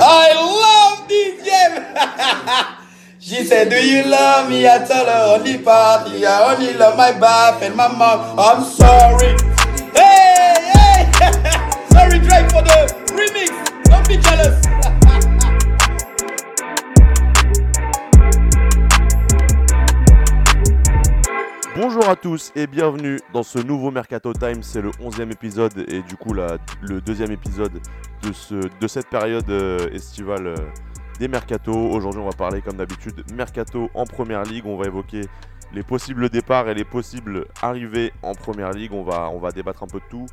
I love this game. she said, Do you love me? I tell her only party. I only love my bath and my mom. I'm sorry. Hey, hey. sorry, Drake, for the remix. Don't be jealous. À tous et bienvenue dans ce nouveau Mercato Time. C'est le 11e épisode et du coup la- le deuxième épisode de, ce, de cette période euh, estivale euh, des Mercato. Aujourd'hui, on va parler comme d'habitude Mercato en première ligue. On va évoquer les possibles départs et les possibles arrivées en première ligue. On va, on va débattre un peu de tout.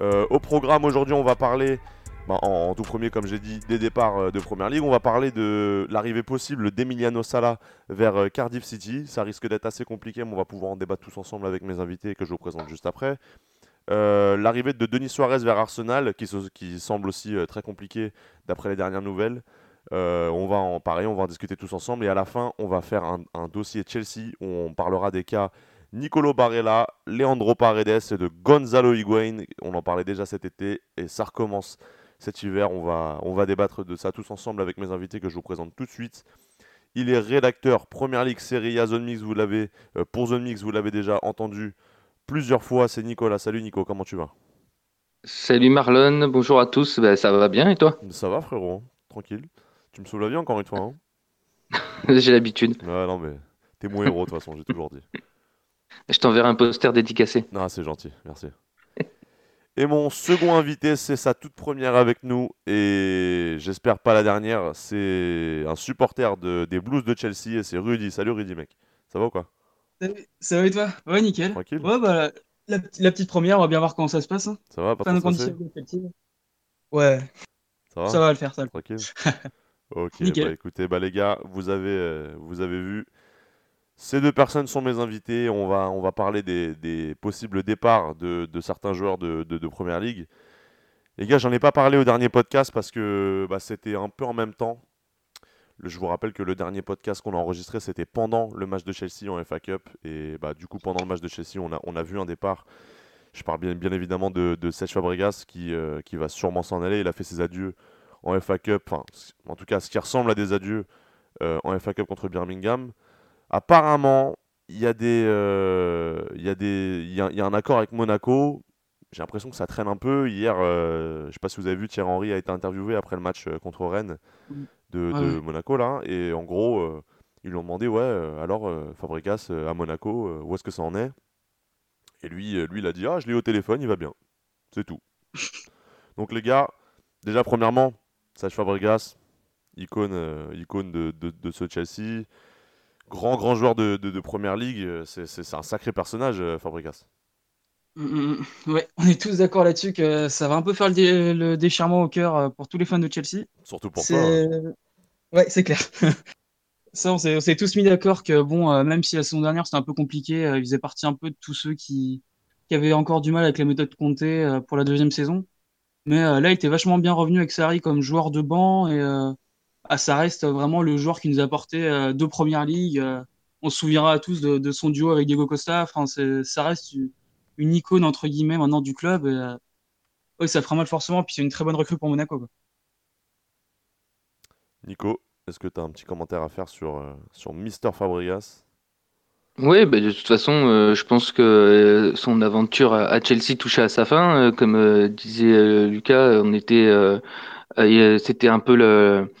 Euh, au programme aujourd'hui, on va parler en, en tout premier, comme j'ai dit, des départs euh, de première ligue. On va parler de l'arrivée possible d'Emiliano Sala vers euh, Cardiff City. Ça risque d'être assez compliqué, mais on va pouvoir en débattre tous ensemble avec mes invités que je vous présente juste après. Euh, L'arrivée de Denis Suarez vers Arsenal, qui, se- qui semble aussi très compliqué d'après les dernières nouvelles. On va en parler, on va en discuter tous ensemble. Et à la fin, on va faire un, un dossier Chelsea où on parlera des cas Nicolo Barella, Leandro Paredes et de Gonzalo Higuain. On en parlait déjà cet été et ça recommence cet hiver. On va, on va débattre de ça tous ensemble avec mes invités que je vous présente tout de suite. Il est rédacteur Première Ligue Serie A Zone Mix, vous l'avez euh, pour Zone Mix, vous l'avez déjà entendu plusieurs fois. C'est Nicolas. Salut Nico, comment tu vas? Salut Marlon, bonjour à tous, Ben, ça va bien et toi? Ça va frérot, tranquille. Tu me sauves la vie encore une fois. Hein J'ai l'habitude. ouais, non mais t'es mon héros de toute façon, j'ai toujours dit. Je t'enverrai un poster dédicacé. Non, c'est gentil, merci. Et mon second invité, c'est sa toute première avec nous, et j'espère pas la dernière, c'est un supporter de, des Blues de Chelsea, et c'est Rudy. Salut Rudy, mec. Ça va ou quoi? Salut, Ça va et toi? Ouais, nickel. Tranquille Ouais, bah, la, la petite première, on va bien voir comment ça se passe. Hein. Ça va Pas trop. Ouais, Ça va? Ça va le faire, ça. va le Tranquille Ok, bah écoutez, bah les gars, vous avez, euh, vous avez vu, ces deux personnes sont mes invités. On va, on va parler des, possibles départs de, certains joueurs de, Première Ligue. Les gars, j'en ai pas parlé au dernier podcast parce que bah, c'était un peu en même temps. Je vous rappelle que le dernier podcast qu'on a enregistré, c'était pendant le match de Chelsea en FA Cup. Et bah, du coup, pendant le match de Chelsea, on a, on a vu un départ. Je parle bien, évidemment de, de Serge Fabregas qui, euh, qui va sûrement s'en aller. Il a fait ses adieux en FA Cup, en tout cas, ce qui ressemble à des adieux euh, en FA Cup contre Birmingham. Apparemment, il y a des, euh, il y a des, il y a, il y a un accord avec Monaco. J'ai l'impression que ça traîne un peu. Hier, euh, je ne sais pas si vous avez vu, Thierry Henry a été interviewé après le match euh, contre Rennes de, ouais. Monaco là, et en gros, euh, ils lui ont demandé, ouais, alors Fabregas à Monaco, où est-ce que ça en est? Et lui, lui, il a dit, ah, je l'ai au téléphone, il va bien. C'est tout. Donc les gars, déjà premièrement, Serge Fabregas, icône, icône de, de- de ce Chelsea, grand grand joueur de, de- de première ligue, euh, c'est un sacré personnage, euh, Fabregas. Mm, mm, mm. Ouais, on est tous d'accord là-dessus que ça va un peu faire le, dé- le déchirement au cœur euh, pour tous les fans de Chelsea. Surtout pour toi. hein. C'est... Ouais, c'est clair. Ça, on s'est, tous mis d'accord que, bon, euh, même si la saison dernière c'était un peu compliqué, euh, il faisait partie un peu de tous ceux qui, qui avaient encore du mal avec la méthode Conte euh, pour la deuxième saison. Mais là, il était vachement bien revenu avec Sarri comme joueur de banc et ah, ça reste vraiment le joueur qui nous a apporté euh, deux premières ligues. euh. on se souviendra à tous de, de son duo avec Diego Costa. Enfin, ça reste une, une icône entre guillemets maintenant du club. Et, euh, ouais, ça fera mal forcément. Puis c'est une très bonne recrue pour Monaco. Quoi. Nico, est-ce que tu as un petit commentaire à faire sur, euh, sur Mister Fabregas? Oui, ben, de toute façon, euh, je pense que son aventure à Chelsea touchait à sa fin. Euh, comme euh, disait euh, Lucas, on était, euh, euh, c'était un peu le,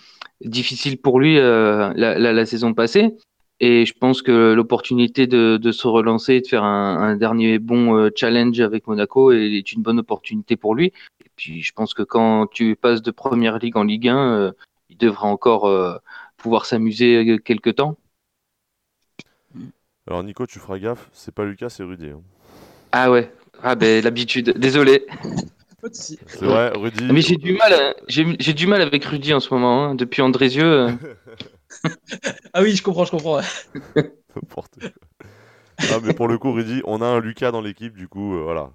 difficile pour lui euh, la, la, la saison passée. Et je pense que l'opportunité de, de se relancer et de faire un, un dernier bon euh, challenge avec Monaco est, une bonne opportunité pour lui. Et puis je pense que quand tu passes de première ligue en Ligue 1, euh, il devra encore pouvoir s'amuser quelques temps. Alors Nico, tu feras gaffe, c'est pas Lucas, c'est Rudy. hein. Ah ouais, ah ben l'habitude. Désolé. Pas de souci. C'est vrai, Rudy. Mais j'ai du mal, hein. j'ai j'ai du mal avec Rudy en ce moment, hein. depuis Andrézieux. euh. Ah oui, je comprends, je comprends. N'importe quoi. Ah, mais pour le coup, Rudy, on a un Lucas dans l'équipe, du coup, euh, voilà.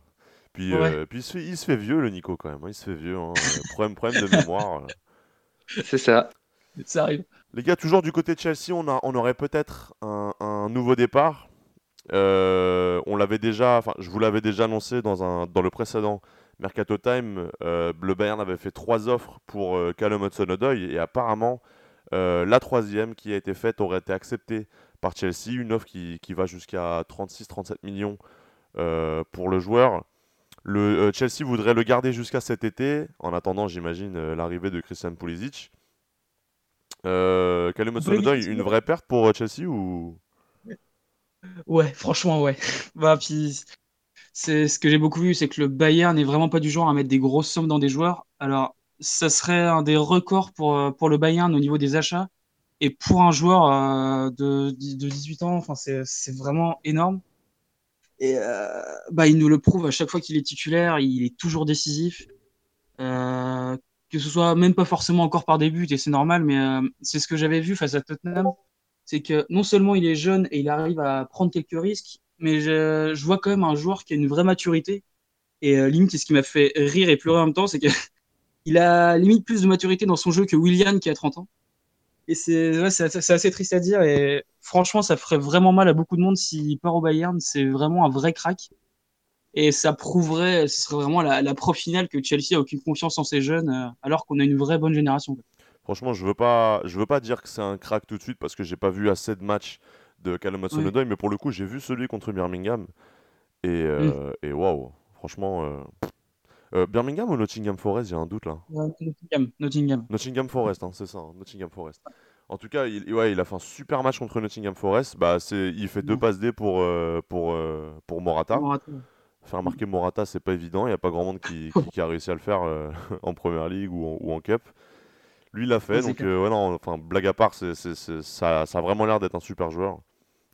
Puis, euh, puis il, se fait, il se fait vieux, le Nico, quand même. hein, Il se fait vieux. hein. Problème, problème de mémoire. C'est ça. Ça arrive. Les gars, toujours du côté de Chelsea, on, a, on aurait peut-être un, un nouveau départ. Euh, on l'avait déjà, enfin, je vous l'avais déjà annoncé dans, un, dans le précédent Mercato Time, le Bayern avait fait trois offres pour Callum Hudson-Odoi et apparemment la troisième qui a été faite aurait été acceptée par Chelsea, une offre qui, qui va jusqu'à 36-37 millions pour le joueur. Le, Chelsea voudrait le garder jusqu'à cet été, en attendant, j'imagine, l'arrivée de Christian Pulisic. Euh, Callum une vraie perte pour euh, Chelsea ou? Ouais, franchement, ouais. bah, puis, c'est ce que j'ai beaucoup vu, c'est que le Bayern n'est vraiment pas du genre à mettre des grosses sommes dans des joueurs. Alors, ça serait un des records pour, euh, pour le Bayern au niveau des achats. Et pour un joueur euh, de, de 18 ans, enfin, c'est vraiment énorme. Et bah, il nous le prouve à chaque fois qu'il est titulaire, il est toujours décisif. Euh, que ce soit même pas forcément encore par des buts, et c'est normal, mais euh, c'est ce que j'avais vu face à Tottenham, c'est que non seulement il est jeune et il arrive à prendre quelques risques, mais je, vois quand même un joueur qui a une vraie maturité. Et euh, limite, ce qui m'a fait rire et pleurer en même temps, c'est qu'il a limite plus de maturité dans son jeu que William qui a 30 ans. Et c'est assez triste à dire. Et franchement, ça ferait vraiment mal à beaucoup de monde s'il part au Bayern. C'est vraiment un vrai crack. Et ça prouverait, ce serait vraiment la, la preuve finale que Chelsea a aucune confiance en ses jeunes, euh, alors qu'on a une vraie bonne génération. Franchement, je veux je veux pas dire que c'est un crack tout de suite parce que j'ai pas vu assez de matchs de Callum hudson mais pour le coup, j'ai vu celui contre Birmingham et euh, mm. et waouh, franchement. Euh, Birmingham ou Nottingham Forest, j'ai un doute là. Nottingham, Nottingham. Nottingham Forest, hein, c'est ça, hein, Nottingham Forest. En tout cas, il, ouais, il a fait un super match contre Nottingham Forest. Bah, il fait deux passes D pour, pour, pour Morata. Morata. Faire marquer Morata, c'est pas évident. Il n'y a pas grand monde qui, a réussi à le faire euh, en première ligue ou en, cup. Lui, il l'a fait. donc, euh, non, enfin, blague à part, ça, ça, a vraiment l'air d'être un super joueur.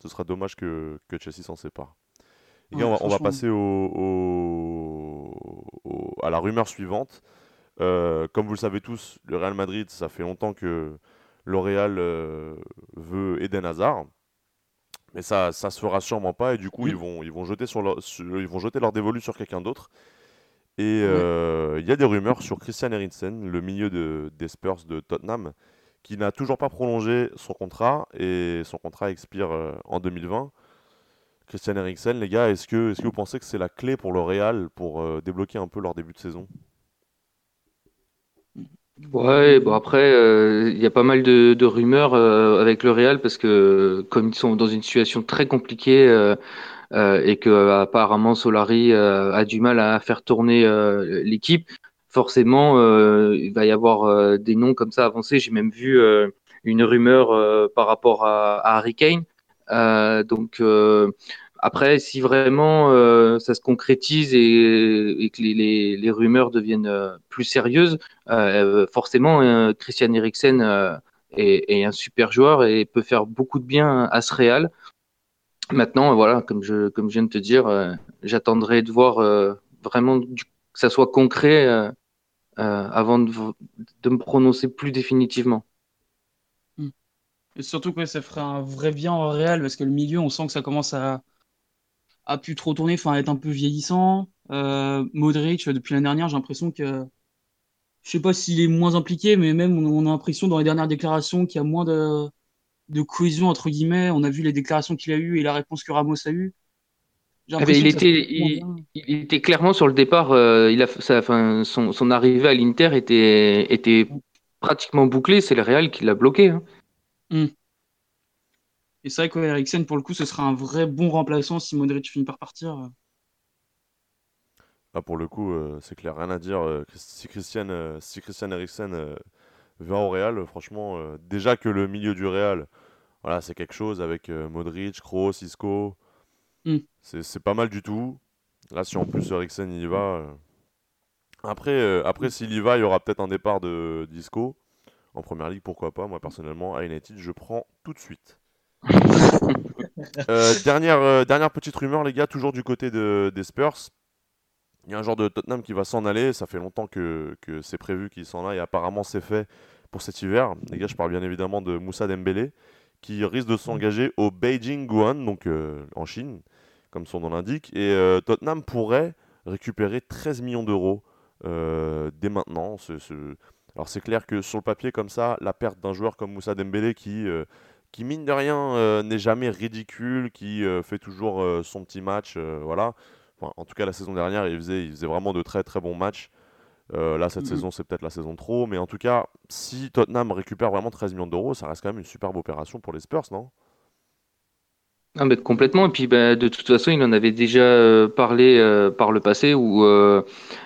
Ce sera dommage que, que Chelsea s'en sépare. on, va, passer au, à la rumeur suivante. Euh, comme vous le savez tous, le Real Madrid, ça fait longtemps que L'Oréal veut Eden Hazard. Mais ça, ça se fera sûrement pas et du coup ils vont, ils vont jeter sur leur, ils vont jeter leur dévolu sur quelqu'un d'autre. Et euh, il y a des rumeurs sur Christian Eriksen, le milieu de, des Spurs de Tottenham, qui n'a toujours pas prolongé son contrat et son contrat expire euh, en 2020. Christian Eriksen, les gars, est-ce que, est que vous pensez que c'est la clé pour le Real pour euh, débloquer un peu leur début de saison? Ouais, bon après, euh, il y a pas mal de, rumeurs avec le Real parce que comme ils sont dans une situation très compliquée et que apparemment Solari a du mal à faire tourner l'équipe, forcément il va y avoir des noms comme ça avancés. J'ai même vu une rumeur par rapport à, Harry Kane. donc après, si vraiment euh, ça se concrétise et, que les, rumeurs deviennent euh, plus sérieuses, euh, forcément, Christian Eriksen est, un super joueur et peut faire beaucoup de bien à ce Real. Maintenant, voilà, comme je viens de te dire, j'attendrai de voir vraiment que ça soit concret avant de, me prononcer plus définitivement. Hmm. Et surtout que ça ferait un vrai bien au Real parce que le milieu, on sent que ça commence à, a pu trop tourner, enfin être un peu vieillissant. Euh, Modric, depuis l'année dernière, j'ai l'impression que je sais pas s'il est moins impliqué, mais même on a l'impression dans les dernières déclarations qu'il y a moins de, de cohésion entre guillemets. On a vu les déclarations qu'il a eues et la réponse que Ramos a eue. Ah il, était, il, était clairement sur le départ. Euh, il a, sa, son, son, arrivée à l'Inter était, était pratiquement bouclée. C'est le Real qui l'a bloqué. Hein. Hmm. Et c'est vrai qu'Eriksen, pour le coup, ce sera un vrai bon remplaçant si Modric finit par partir. Ah, pour le coup, euh, c'est clair, rien à dire. Euh, si Christian, euh, si Christian Eriksen va au Real, franchement, déjà que le milieu du Real, voilà, c'est quelque chose avec Modric, Kroos, Isco. Hmm. C'est pas mal du tout. Là, si en plus Eriksen y va. Après, après s'il y va, il y aura peut-être un départ de Disco. En première ligue, pourquoi pas. Moi, personnellement, à United, je prends tout de suite. Euh, dernière, euh, dernière petite rumeur, les gars, toujours du côté de, des Spurs. Il y a un genre de Tottenham qui va s'en aller. Ça fait longtemps que, que c'est prévu qu'il s'en aille. Apparemment, c'est fait pour cet hiver. Les gars, je parle bien évidemment de Moussa Dembélé, qui risque de s'engager au Beijing Guan, donc euh, en Chine, comme son nom l'indique. Et Tottenham pourrait récupérer 13 millions d'euros dès maintenant. Alors, c'est clair que sur le papier, comme ça, la perte d'un joueur comme Moussa Dembélé qui qui mine de rien euh, n'est jamais ridicule, qui euh, fait toujours euh, son petit match, voilà. en tout cas la saison dernière, il faisait, il faisait vraiment de très très bons matchs. Euh, là, cette Mhm. saison, c'est peut-être la saison trop, mais en tout cas, si Tottenham récupère vraiment 13 millions d'euros, ça reste quand même une superbe opération pour les Spurs, non? Ah, mais complètement. Et puis, bah, de toute façon, il en avait déjà euh, parlé euh, par le passé où, euh,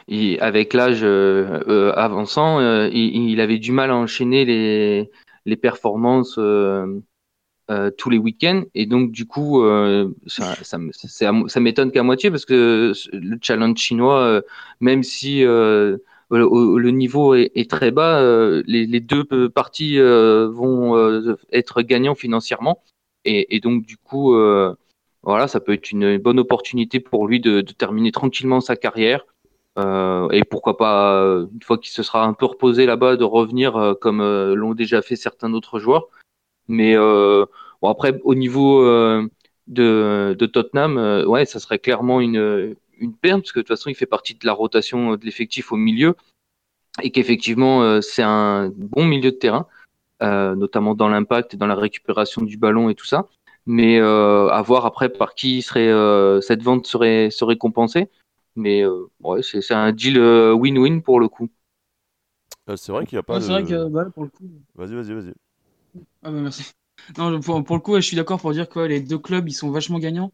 il- avec l'âge euh, euh, avançant, euh, il, il avait du mal à enchaîner les, les performances euh, euh, tous les week-ends. Et donc, du coup, euh, ça, ça, ça m'étonne qu'à moitié parce que le challenge chinois, euh, même si euh, le, le niveau est, est très bas, euh, les, les deux parties euh, vont euh, être gagnants financièrement. Et, et donc, du coup, euh, voilà, ça peut être une bonne opportunité pour lui de, de terminer tranquillement sa carrière. Euh, et pourquoi pas, euh, une fois qu'il se sera un peu reposé là-bas, de revenir euh, comme euh, l'ont déjà fait certains autres joueurs. Mais euh, bon, après, au niveau de, de Tottenham, ouais, ça serait clairement une, une perte, parce que de toute façon, il fait partie de la rotation de l'effectif au milieu, et qu'effectivement, c'est un bon milieu de terrain, notamment dans l'impact et dans la récupération du ballon et tout ça. Mais euh, à voir après par qui serait, euh, cette vente serait, serait compensée. Mais euh, ouais, c'est c'est un deal euh, win-win pour le coup. Euh, C'est vrai qu'il n'y a pas Ouais, de... c'est vrai que bah, pour le coup. Vas-y, vas-y, vas-y. Ah bah merci. Non, pour, pour le coup, je suis d'accord pour dire que ouais, les deux clubs, ils sont vachement gagnants.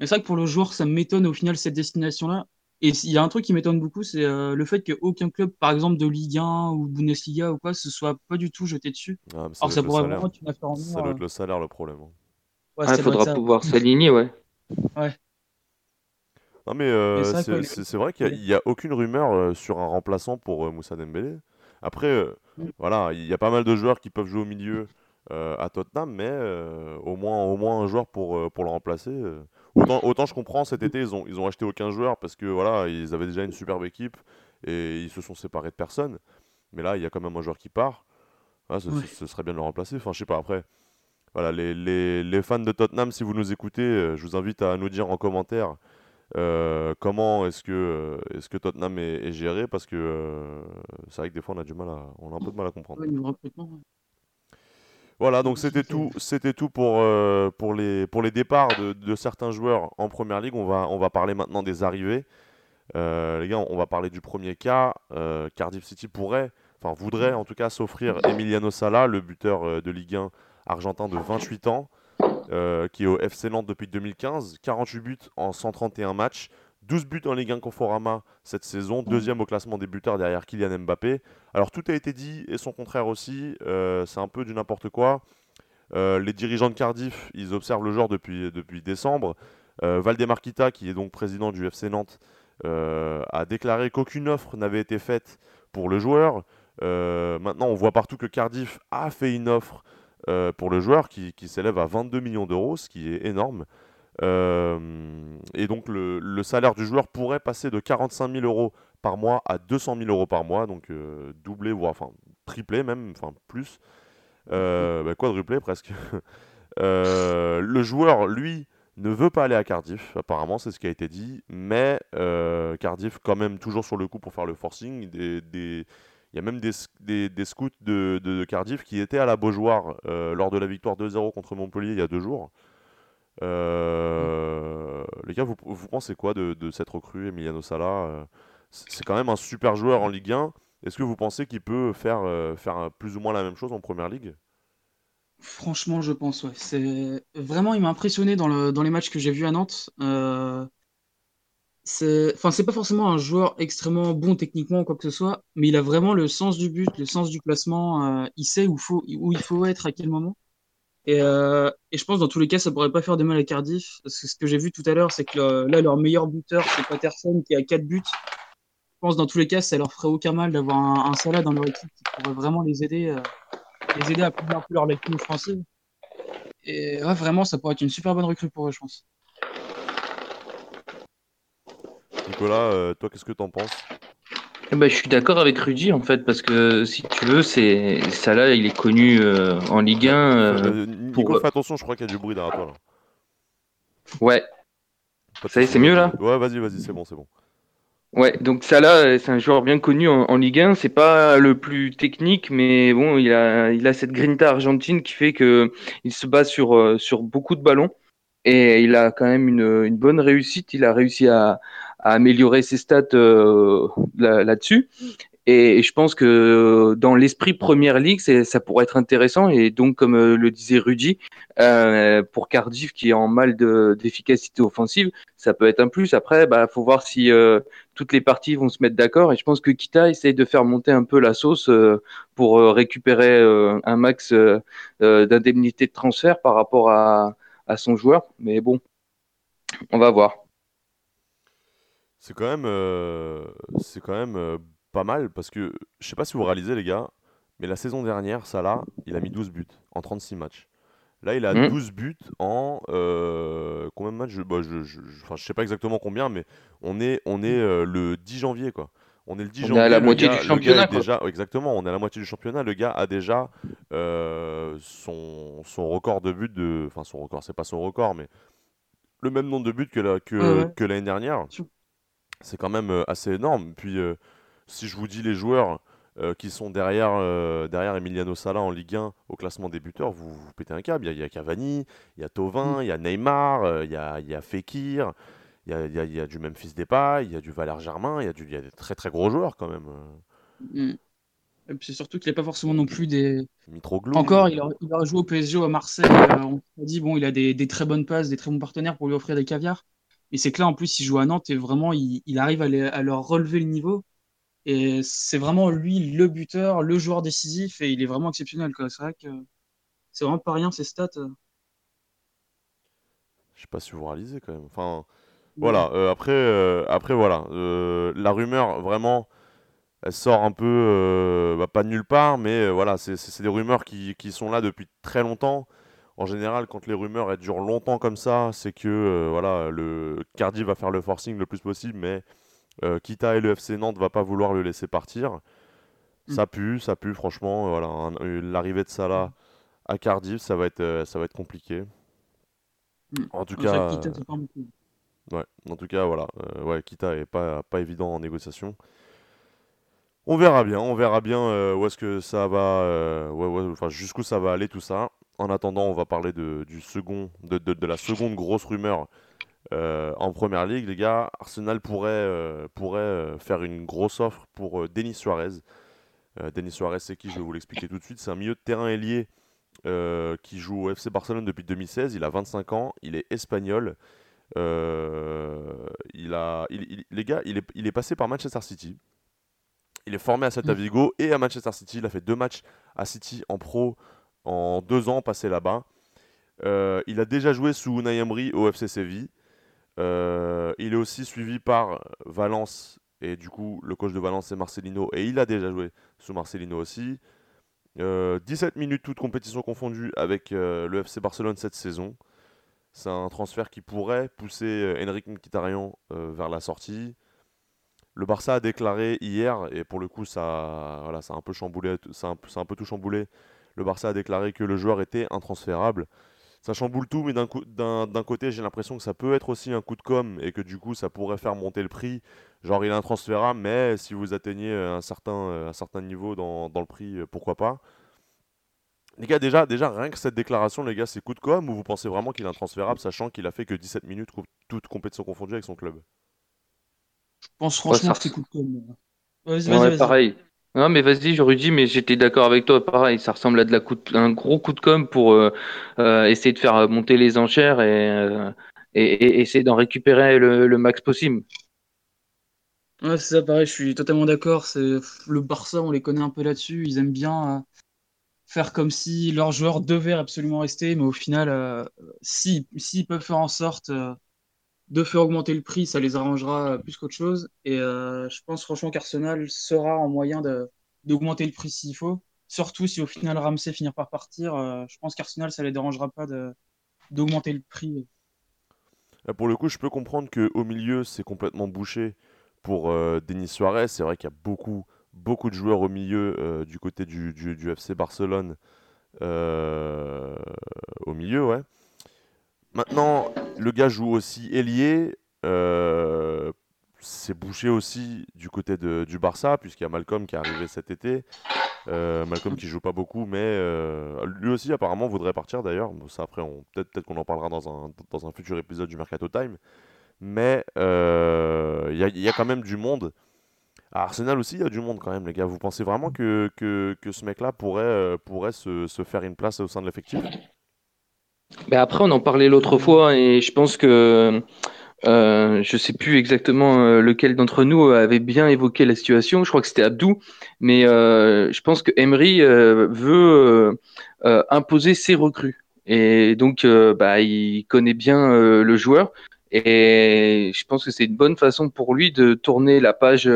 Mais c'est vrai que pour le joueur, ça m'étonne au final cette destination-là. Et il y a un truc qui m'étonne beaucoup, c'est euh, le fait qu'aucun club, par exemple de Ligue 1 ou Bundesliga ou quoi, se soit pas du tout jeté dessus. Ah, Alors ça pourrait salaire. vraiment être une affaire en Ça doit euh, être le salaire le problème. hein. ouais, Il ça doit faudra ça. pouvoir s'aligner, ouais. Non, mais euh, c'est vrai qu'il n'y a, aucune rumeur euh, sur un remplaçant pour euh, Moussa Dembélé. Après, euh, Mm. voilà, il y a pas mal de joueurs qui peuvent jouer au milieu euh, à Tottenham, mais euh, au, moins, au moins un joueur pour, euh, pour le remplacer. Autant, autant je comprends, cet été, ils ont, ils ont acheté aucun joueur parce que voilà, ils avaient déjà une superbe équipe et ils se sont séparés de personne. Mais là, il y a quand même un joueur qui part. Ah, ce, ce- Ouais. ce serait bien de le remplacer. Enfin, je sais pas, après. Voilà, les, les- les fans de Tottenham, si vous nous écoutez, euh, je vous invite à nous dire en commentaire euh, comment est-ce que, euh, que Tottenham est, est géré parce que euh, c'est vrai que des fois on a du mal à, on a un peu de mal à comprendre. Ouais. Voilà, donc c'était tout, c'était tout pour, euh, pour, les, pour les départs de, de certains joueurs en première ligue. On va, on va parler maintenant des arrivées. Euh, les gars, on va parler du premier cas. Euh, Cardiff City pourrait, enfin voudrait en tout cas s'offrir Emiliano Sala, le buteur de Ligue 1 argentin de 28 ans, qui est au FC Nantes depuis 2015. 48 buts en 131 matchs. 12 buts en Ligue 1 Conforama cette saison, deuxième au classement des buteurs derrière Kylian Mbappé. Alors tout a été dit et son contraire aussi, euh, c'est un peu du n'importe quoi. Euh, les dirigeants de Cardiff, ils observent le joueur depuis, depuis décembre. Euh, Valdemar Kita, qui est donc président du FC Nantes, euh, a déclaré qu'aucune offre n'avait été faite pour le joueur. Maintenant, on voit partout que Cardiff a fait une offre pour le joueur qui, qui s'élève à 22 millions d'euros, ce qui est énorme. Euh, et donc le, le salaire du joueur pourrait passer de 45 000 euros par mois à 200 000 euros par mois, donc euh, doublé, voire enfin triplé même, enfin plus, euh, bah, quadruplé presque. Le joueur, lui, ne veut pas aller à Cardiff, apparemment, c'est ce qui a été dit, mais Cardiff, quand même, toujours sur le coup pour faire le forcing. Des, des- Il y a même des, sc- des- des scouts de, de- de Cardiff qui étaient à la Beaujoire lors de la victoire 2-0 contre Montpellier il y a deux jours. Euh, Les gars, vous, pensez quoi de, de cette recrue, Emiliano Sala Euh, C'est quand même un super joueur en Ligue 1. Est-ce que vous pensez qu'il peut faire, euh, faire plus ou moins la même chose en Première Ligue? Franchement, je pense, ouais. C'est vraiment, il m'a impressionné dans le, dans les matchs que j'ai vus à Nantes. C'est, enfin, c'est pas forcément un joueur extrêmement bon techniquement ou quoi que ce soit, mais il a vraiment le sens du but, le sens du placement. il sait où il faut être à quel moment. Et, euh, et je pense dans tous les cas, ça pourrait pas faire de mal à Cardiff. Parce que ce que j'ai vu tout à l'heure, c'est que là, leur meilleur buteur, c'est Patterson qui a 4 buts. Je pense dans tous les cas, ça leur ferait aucun mal d'avoir un, un dans leur équipe qui pourrait vraiment les aider, euh, les aider à couvrir un peu leur lecture offensive. Et ouais, vraiment, ça pourrait être une super bonne recrue pour eux, je pense. Nicolas, euh, toi, qu'est-ce que t'en penses? Eh ben, je suis d'accord avec Rudy en fait parce que si tu veux, c'est Salah, il est connu euh, en Ligue 1. euh, Euh, Nico, pour- fais attention, je crois qu'il y a du bruit derrière toi. Là. ouais, Ça y est, c'est mieux, là? Ouais, vas-y, vas-y, c'est bon, c'est bon. ouais. Donc Salah, c'est un joueur bien connu en, en Ligue 1. C'est pas le plus technique, mais bon, il a il a cette grinta argentine qui fait que il se base sur euh, sur beaucoup de ballons. et il a quand même une, une bonne réussite. Il a réussi à, à améliorer ses stats euh, là-dessus. Et, je pense que dans l'esprit Première Ligue, ça pourrait être intéressant. Et donc, comme euh, le disait Rudy, euh, pour Cardiff qui est en mal d'efficacité offensive, ça peut être un plus. Après, bah, faut voir si euh, toutes les parties vont se mettre d'accord. Et je pense que Kita essaye de faire monter un peu la sauce euh, pour euh, récupérer un max d'indemnité de transfert par rapport à, à son joueur. Mais bon, on va voir. C'est quand même, c'est quand même pas mal parce que je sais pas si vous réalisez, les gars, mais la saison dernière, Salah, il a mis 12 buts en 36 matchs. Là, il a 12 mmh. buts en euh, combien de matchs? Bah, je, je, je, sais pas exactement combien, mais on est, on est euh, le 10 janvier, quoi. On est le 10 on janvier. Est à la moitié du championnat. Déjà, exactement, on est à la moitié du championnat. Le gars a déjà euh, son, son record de buts de. Enfin, son record, c'est pas son record, mais le même nombre de buts que l'année que, que dernière. C'est quand même assez énorme. Puis si je vous dis les joueurs euh, qui sont derrière, euh, derrière Emiliano Sala en Ligue 1 au classement des buteurs, vous, vous pétez un câble. Il y, a, Cavani, il y a Tovin, mm. il y a Neymar, euh, il, y a, il y a Fekir, il y a, il y a, du Memphis Depay, il y a du Valère Germain, il y, a du, il y a des très très gros joueurs quand même. Mm. Et puis c'est surtout qu'il n'a pas forcément non plus des. Mitroglou. Encore, il a, joué au PSG à Marseille. on a dit, bon, il a des, des, très bonnes passes, des très bons partenaires pour lui offrir des caviars. Et c'est que là, en plus, il joue à Nantes et vraiment, il, il arrive à, à, leur relever le niveau. Et c'est vraiment lui le buteur, le joueur décisif, et il est vraiment exceptionnel. C'est vrai que c'est vraiment pas rien ces stats. Euh. Je sais pas si vous réalisez quand même. Enfin, voilà. Euh, après, euh, après, voilà. la rumeur, vraiment, elle sort un peu, bah, pas de nulle part, mais voilà, c'est des rumeurs qui, qui, sont là depuis très longtemps. En général, quand les rumeurs elles durent longtemps comme ça, c'est que voilà, le Cardi va faire le forcing le plus possible, mais euh, Kita et le FC Nantes va pas vouloir le laisser partir. Mm. Ça pue, ça pue, franchement. voilà, l'arrivée de Salah à Cardiff, ça va être, euh, ça va être compliqué. Mm. En tout cas, Kita, ouais, en tout cas, voilà, euh, ouais, Kita est pas, pas évident en négociation. On verra bien, on verra bien où est-ce que ça va, jusqu'où ça va aller tout ça. En attendant, on va parler de, du second, de, de la seconde grosse rumeur euh, en première ligue, les gars, Arsenal pourrait, euh, pourrait euh, faire une grosse offre pour Denis Suarez. Denis Suarez, c'est qui? Je vais vous l'expliquer tout de suite. C'est un milieu de terrain ailier qui joue au FC Barcelone depuis 2016. Il a 25 ans, il est espagnol. il a, les gars, il est, il est passé par Manchester City. Il est formé à Celta mm. Vigo et à Manchester City. Il a fait deux matchs à City en pro en deux ans passés là-bas. il a déjà joué sous Unai au FC Séville. Euh, il est aussi suivi par Valence, et du coup, le coach de Valence, c'est Marcelino, et il a déjà joué sous Marcelino aussi. 17 euh, minutes, toutes compétitions confondues, avec euh, le FC Barcelone cette saison. C'est un transfert qui pourrait pousser Enrique Mkhitaryan vers la sortie. Le Barça a déclaré hier, et pour le coup, ça, voilà, a un peu chamboulé, ça un, un peu tout chamboulé. Le Barça a déclaré que le joueur était intransférable ça chamboule tout, mais d'un côté, j'ai l'impression que ça peut être aussi un coup de com et que du coup, ça pourrait faire monter le prix. Genre, il est intransférable, mais si vous atteignez un certain, un certain niveau dans, dans le prix, euh, pourquoi pas? Les gars, déjà, déjà, rien que cette déclaration, les gars, c'est coup de com ou vous pensez vraiment qu'il est intransférable, sachant qu'il a fait que 17 minutes, toutes compétitions confondues avec son club? Je pense franchement que c'est coup de com. Vas-y, vas-y, pareil. Non, mais vas-y, Rudy, mais j'étais d'accord avec toi. Pareil, ça ressemble à de la un gros coup de com pour euh, euh, essayer de faire monter les enchères et, euh, et, essayer d'en récupérer le, max possible. Ouais, c'est ça, pareil, je suis totalement d'accord. C'est le Barça, on les connaît un peu là-dessus. Ils aiment bien faire comme si leurs joueurs devaient absolument rester, mais au final, s'ils si, peuvent faire en sorte de faire augmenter le prix, ça les arrangera plus qu'autre chose. Et euh, je pense franchement qu'Arsenal sera en moyen d'augmenter le prix s'il faut. Surtout si au final Ramsey finit par partir, euh, je pense qu'Arsenal, ça les dérangera pas d'augmenter le prix. Euh, pour le coup, je peux comprendre qu'au milieu, c'est complètement bouché pour Denis Suarez. C'est vrai qu'il y a beaucoup, beaucoup de joueurs au milieu du côté du, du FC Barcelone. au milieu, ouais. Maintenant, le gars joue aussi ailier. Euh, c'est bouché aussi du côté de, du Barça, puisqu'il y a Malcolm qui est arrivé cet été. Malcolm qui joue pas beaucoup, mais lui aussi apparemment voudrait partir d'ailleurs. ça après, peut-être peut qu'on en parlera dans un, dans un futur épisode du Mercato Time. Mais il y, y, a quand même du monde. À Arsenal aussi, il y a du monde quand même, les gars. Vous pensez vraiment que, que, que ce mec-là pourrait, pourrait se, se, faire une place au sein de l'effectif? Ben Après, on en parlait l'autre fois et je pense que euh, je sais plus exactement euh, lequel d'entre nous avait bien évoqué la situation. Je crois que c'était Abdou, mais euh, je pense que Emery euh, veut imposer ses recrues. Et donc bah, il connaît bien le joueur et je pense que c'est une bonne façon pour lui de tourner la page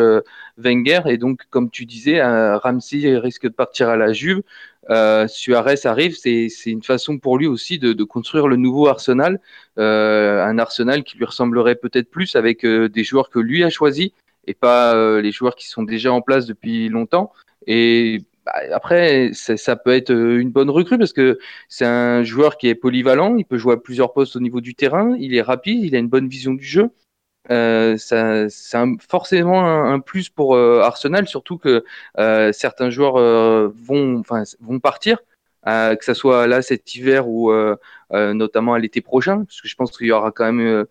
Wenger et donc comme tu disais, Ramsey risque de partir à la Juve. Euh, Suarez arrive, c'est une façon pour lui aussi de, de construire le nouveau Arsenal, euh, un Arsenal qui lui ressemblerait peut-être plus avec euh, des joueurs que lui a choisis et pas euh, les joueurs qui sont déjà en place depuis longtemps. Et après, ça peut être une bonne recrue parce que c'est un joueur qui est polyvalent, il peut jouer à plusieurs postes au niveau du terrain, il est rapide, il a une bonne vision du jeu. Euh, c'est forcément un, plus pour euh, Arsenal, surtout que euh, certains joueurs vont, vont partir, que ce soit là cet hiver ou notamment à l'été prochain, parce que je pense qu'il y aura quand même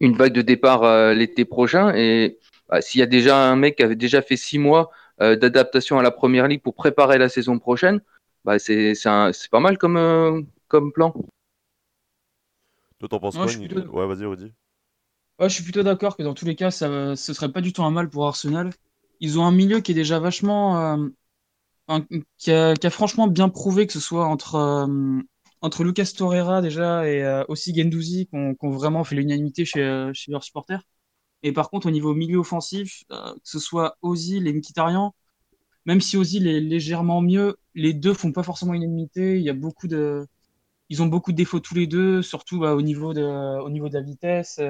une vague de départ l'été prochain. Et bah, s'il y a déjà un mec qui avait déjà fait six mois d'adaptation à la première ligue pour préparer la saison prochaine, bah, c'est pas mal comme, comme plan. Toi, t'en penses quoi Ouais, vas-y, Rudy je suis plutôt d'accord que dans tous les cas, ça, ce serait pas du tout un mal pour Arsenal. Ils ont un milieu qui est déjà vachement. Euh, qui, a, franchement bien prouvé que ce soit entre, euh, entre Lucas Torreira déjà et euh, aussi Gendouzi qui ont, vraiment fait l'unanimité chez, chez leurs supporters. Et par contre, au niveau milieu offensif, que ce soit Ozil et Mkhitaryan, même si Ozil est légèrement mieux, les deux font pas forcément unanimité. Il y a beaucoup de, ils ont beaucoup de défauts tous les deux, surtout bah, au niveau de, au niveau de la vitesse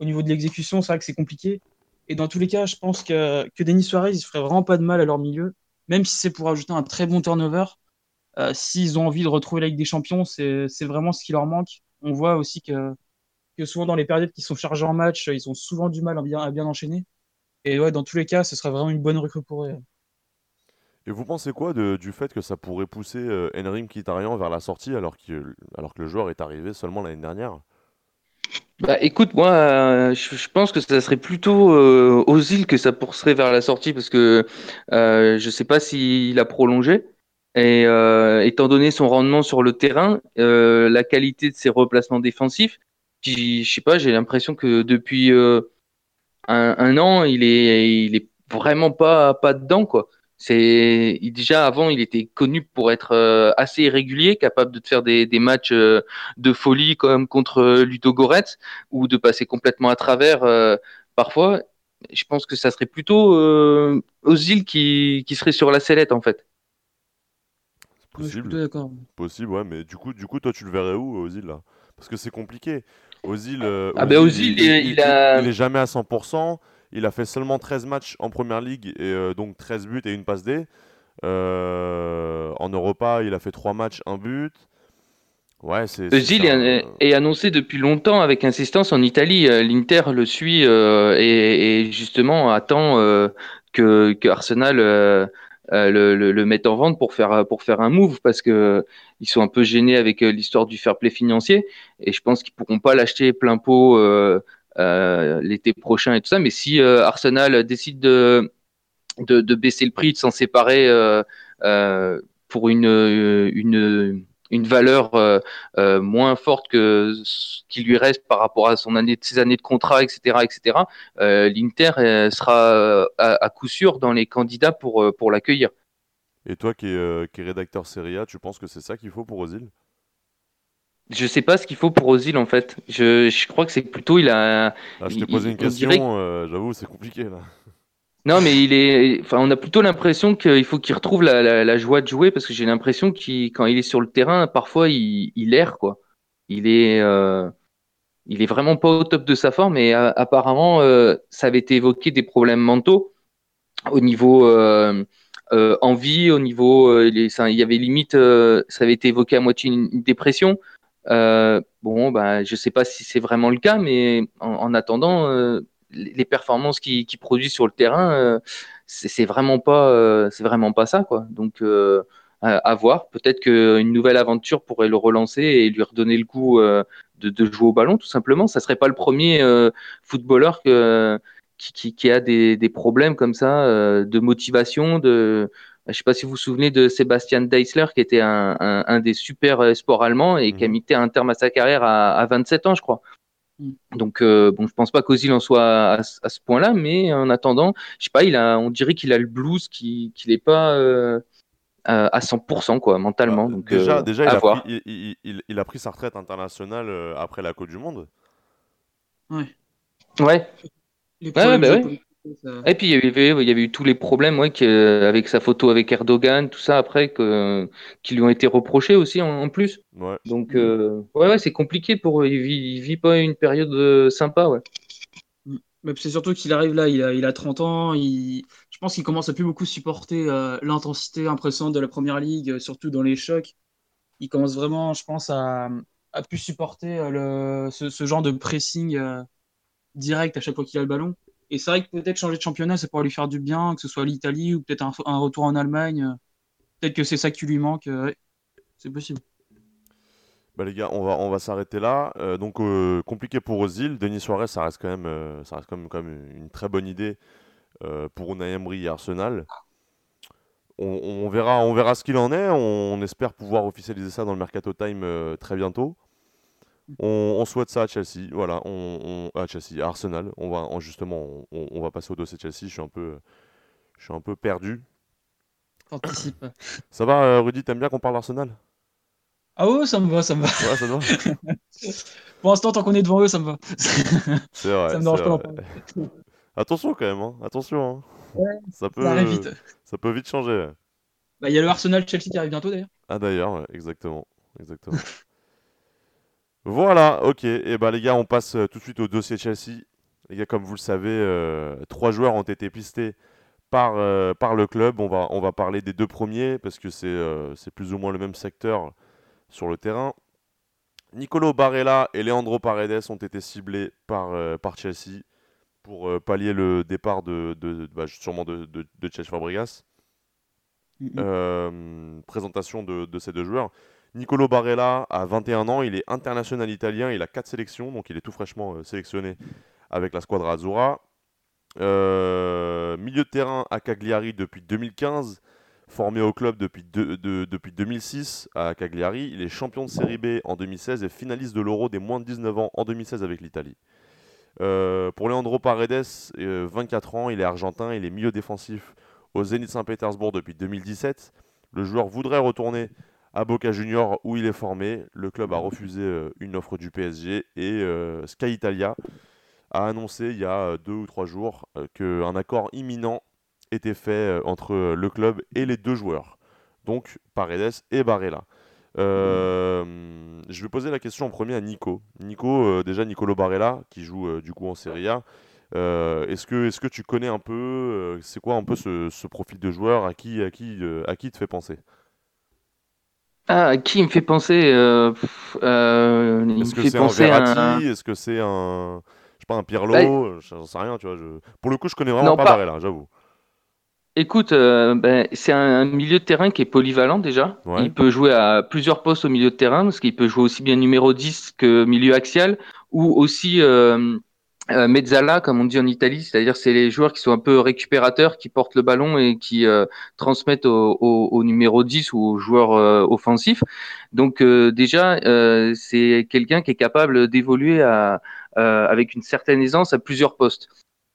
au niveau de l'exécution, c'est vrai que c'est compliqué. Et dans tous les cas, je pense que, Denis Suarez, il ferait vraiment pas de mal à leur milieu, même si c'est pour ajouter un très bon turnover. Euh, S'ils ont envie de retrouver la Ligue des Champions, c'est vraiment ce qui leur manque. On voit aussi que, que souvent dans les périodes qui sont chargées en match, ils ont souvent du mal à bien, à bien enchaîner. Et ouais, dans tous les cas, ce serait vraiment une bonne recrue pour eux. Et vous pensez quoi de, du fait que ça pourrait pousser euh, Enrim Kitarian vers la sortie alors, alors que le joueur est arrivé seulement l'année dernière? Bah écoute, moi, euh, je, pense que ça serait plutôt euh, aux îles que ça pousserait vers la sortie parce que euh, je sais pas s'il a prolongé. Et euh, étant donné son rendement sur le terrain, la qualité de ses replacements défensifs, je sais pas, j'ai l'impression que depuis un, un, an, il est, il est vraiment pas, pas dedans, quoi. C'est déjà avant, il était connu pour être euh, assez irrégulier, capable de te faire des, des matchs euh, de folie comme contre euh, Ludo Goretz ou de passer complètement à travers parfois. Je pense que ça serait plutôt Ozil qui, qui serait sur la sellette en fait. Possible. Possible, ouais, mais du coup, du coup, toi, tu le verrais où, Ozil là? Parce que c'est compliqué. Ozil, ah ben Ozil, il, il, a... il, est jamais à 100%. Il a fait seulement 13 matchs en première ligue et euh, donc 13 buts et une passe D. Euh, en Europa, il a fait 3 matchs, 1 but. Ouais, c'est. Özil est, annoncé depuis longtemps avec insistance en Italie. Euh, L'Inter le suit et, justement attend que, que, Arsenal le, le, mette en vente pour faire pour faire un move parce que ils sont un peu gênés avec l'histoire du fair play financier et je pense qu'ils pourront pas l'acheter plein pot euh, l'été prochain et tout ça. Mais si euh, Arsenal décide de, de, baisser le prix, de s'en séparer euh, pour une, une valeur moins forte que ce qui lui reste par rapport à son année, ses années de contrat, etc., etc., l'Inter sera à, coup sûr dans les candidats pour, pour l'accueillir. Et toi qui es, qui es rédacteur Serie A, tu penses que c'est ça qu'il faut pour Ozil? Je sais pas ce qu'il faut pour Ozil en fait. Je, je crois que c'est plutôt il a. Ah, je t'ai posé une question, euh, j'avoue, c'est compliqué là. Non, mais on a plutôt l'impression qu'il faut qu'il retrouve la, joie de jouer parce que j'ai l'impression qu'il, quand il est sur le terrain, parfois il, erre quoi. Il est, euh, il est vraiment pas au top de sa forme et euh, apparemment euh, ça avait été évoqué des problèmes mentaux au niveau euh, envie, au niveau, il y avait limite, ça avait été évoqué à moitié une dépression. Bon, bah, je sais pas si c'est vraiment le cas, mais en, attendant, les performances qu'il qui produit sur le terrain, euh, c'est vraiment pas, c'est vraiment pas ça, quoi. Donc à voir. Peut-être qu'une nouvelle aventure pourrait le relancer et lui redonner le goût de, de, jouer au ballon, tout simplement. Ça serait pas le premier footballeur que, qui, qui, a des, des, problèmes comme ça de motivation, de je ne sais pas si vous vous souvenez de Sébastien Deisler, qui était un, un, des super sports allemands et qui a mhm. mis un terme à sa carrière à, à 27 ans, je crois. Donc, euh, bon, je pense pas qu'Ozil en soit à, ce point-là, mais en attendant, je sais pas, il a, on dirait qu'il a le blues, qu'il n'est pas euh, à 100% quoi, mentalement. Bah, donc, déjà, euh, déjà il, a pris, il, il, a pris, sa retraite internationale après la Coupe du Monde. Ouais. Ouais. ouais, bah ouais. Et puis il y, avait, il y avait eu tous les problèmes ouais, avec sa photo avec Erdogan, tout ça après que, qui lui ont été reprochés aussi en, plus. Ouais. Donc euh, ouais, ouais c'est compliqué pour il vit, il vit pas une période euh, sympa ouais. Mais c'est surtout qu'il arrive là, il a, il a 30 ans, il, je pense qu'il commence à plus beaucoup supporter euh, l'intensité impressionnante de la première ligue, surtout dans les chocs. Il commence vraiment, je pense, à, à plus supporter le, ce, ce, genre de pressing direct à chaque fois qu'il a le ballon. Et c'est vrai que peut-être changer de championnat, ça pourrait lui faire du bien, que ce soit l'Italie ou peut-être un, retour en Allemagne. Peut-être que c'est ça qui lui manque. c'est possible. Bah les gars, on va, on va s'arrêter là. Euh, donc euh, compliqué pour Ozil. Denis Suarez, ça reste quand même, euh, ça reste quand même, une très bonne idée pour Unai et Arsenal. On, verra, on verra ce qu'il en est. On, espère pouvoir officialiser ça dans le Mercato Time très bientôt. On, souhaite ça à Chelsea, voilà, on, à Chelsea, Arsenal. On va justement, on, va passer au dossier Chelsea. Je suis un peu, je suis un peu perdu. Ça va, euh, Rudy, t'aimes bien qu'on parle d'Arsenal? Ah ouais, ça me va, ça me va. Ouais, ça va. Pour l'instant, tant qu'on est devant eux, ça me va. C'est vrai. ça me dérange pas Attention quand même, hein. attention. Hein. Ouais, ça peut, ça, vite. ça peut vite changer. Bah, il y a le Arsenal Chelsea qui arrive bientôt d'ailleurs. Ah d'ailleurs, exactement, exactement. Voilà, ok. Et eh bah ben, les gars, on passe euh, tout de suite au dossier Chelsea. Les gars, comme vous le savez, euh, trois joueurs ont été pistés par, euh, par le club. On va, on va parler des deux premiers parce que c'est plus ou moins le même secteur sur le terrain. Nicolo Barella et Leandro Paredes ont été ciblés par, par Chelsea pour pallier le départ de, de, bah, sûrement de, de, de Chelsea Fabregas. Mm-hmm. présentation de, ces deux joueurs. Nicolo Barella a 21 ans, il est international italien, il a 4 sélections, donc il est tout fraîchement euh, sélectionné avec la squadra Azzurra. Euh, milieu de terrain à Cagliari depuis 2015, formé au club depuis, depuis 2006 à Cagliari. Il est champion de Série B en 2016 et finaliste de l'Euro des moins de 19 ans en 2016 avec l'Italie. Euh, pour Leandro Paredes, 24 ans, il est argentin, il est milieu défensif au Zénith Saint-Pétersbourg depuis 2017. Le joueur voudrait retourner à Boca Junior où il est formé. Le club a refusé euh, une offre du PSG et euh, Sky Italia a annoncé il y a euh, deux ou trois jours qu'un accord imminent était fait entre le club et les deux joueurs, donc Paredes et Barella. je vais poser la question en premier à Nico. Nico, déjà Nicolo Barella, qui joue du coup en Serie A. est-ce que, est que tu connais un peu, c'est quoi un peu ce, profil de joueur? À qui, à qui, à qui te fait penser? Ah, qui me fait penser euh, euh, Est-ce que c'est un Verratti? Est-ce que c'est un, je sais pas, un Pirlo? Bah, J'en sais rien, tu vois. Pour le coup, je connais vraiment pas, Barella, j'avoue. Écoute, euh, ben, c'est un milieu de terrain qui est polyvalent déjà. Il peut jouer à plusieurs postes au milieu de terrain, parce qu'il peut jouer aussi bien numéro 10 que milieu axial, ou aussi euh, mezzala, comme on dit en Italie, c'est-à-dire c'est les joueurs qui sont un peu récupérateurs, qui portent le ballon et qui euh, transmettent au, au, au, numéro 10 ou aux joueurs euh, offensifs. Donc euh, déjà, c'est quelqu'un qui est capable d'évoluer avec une certaine aisance à plusieurs postes.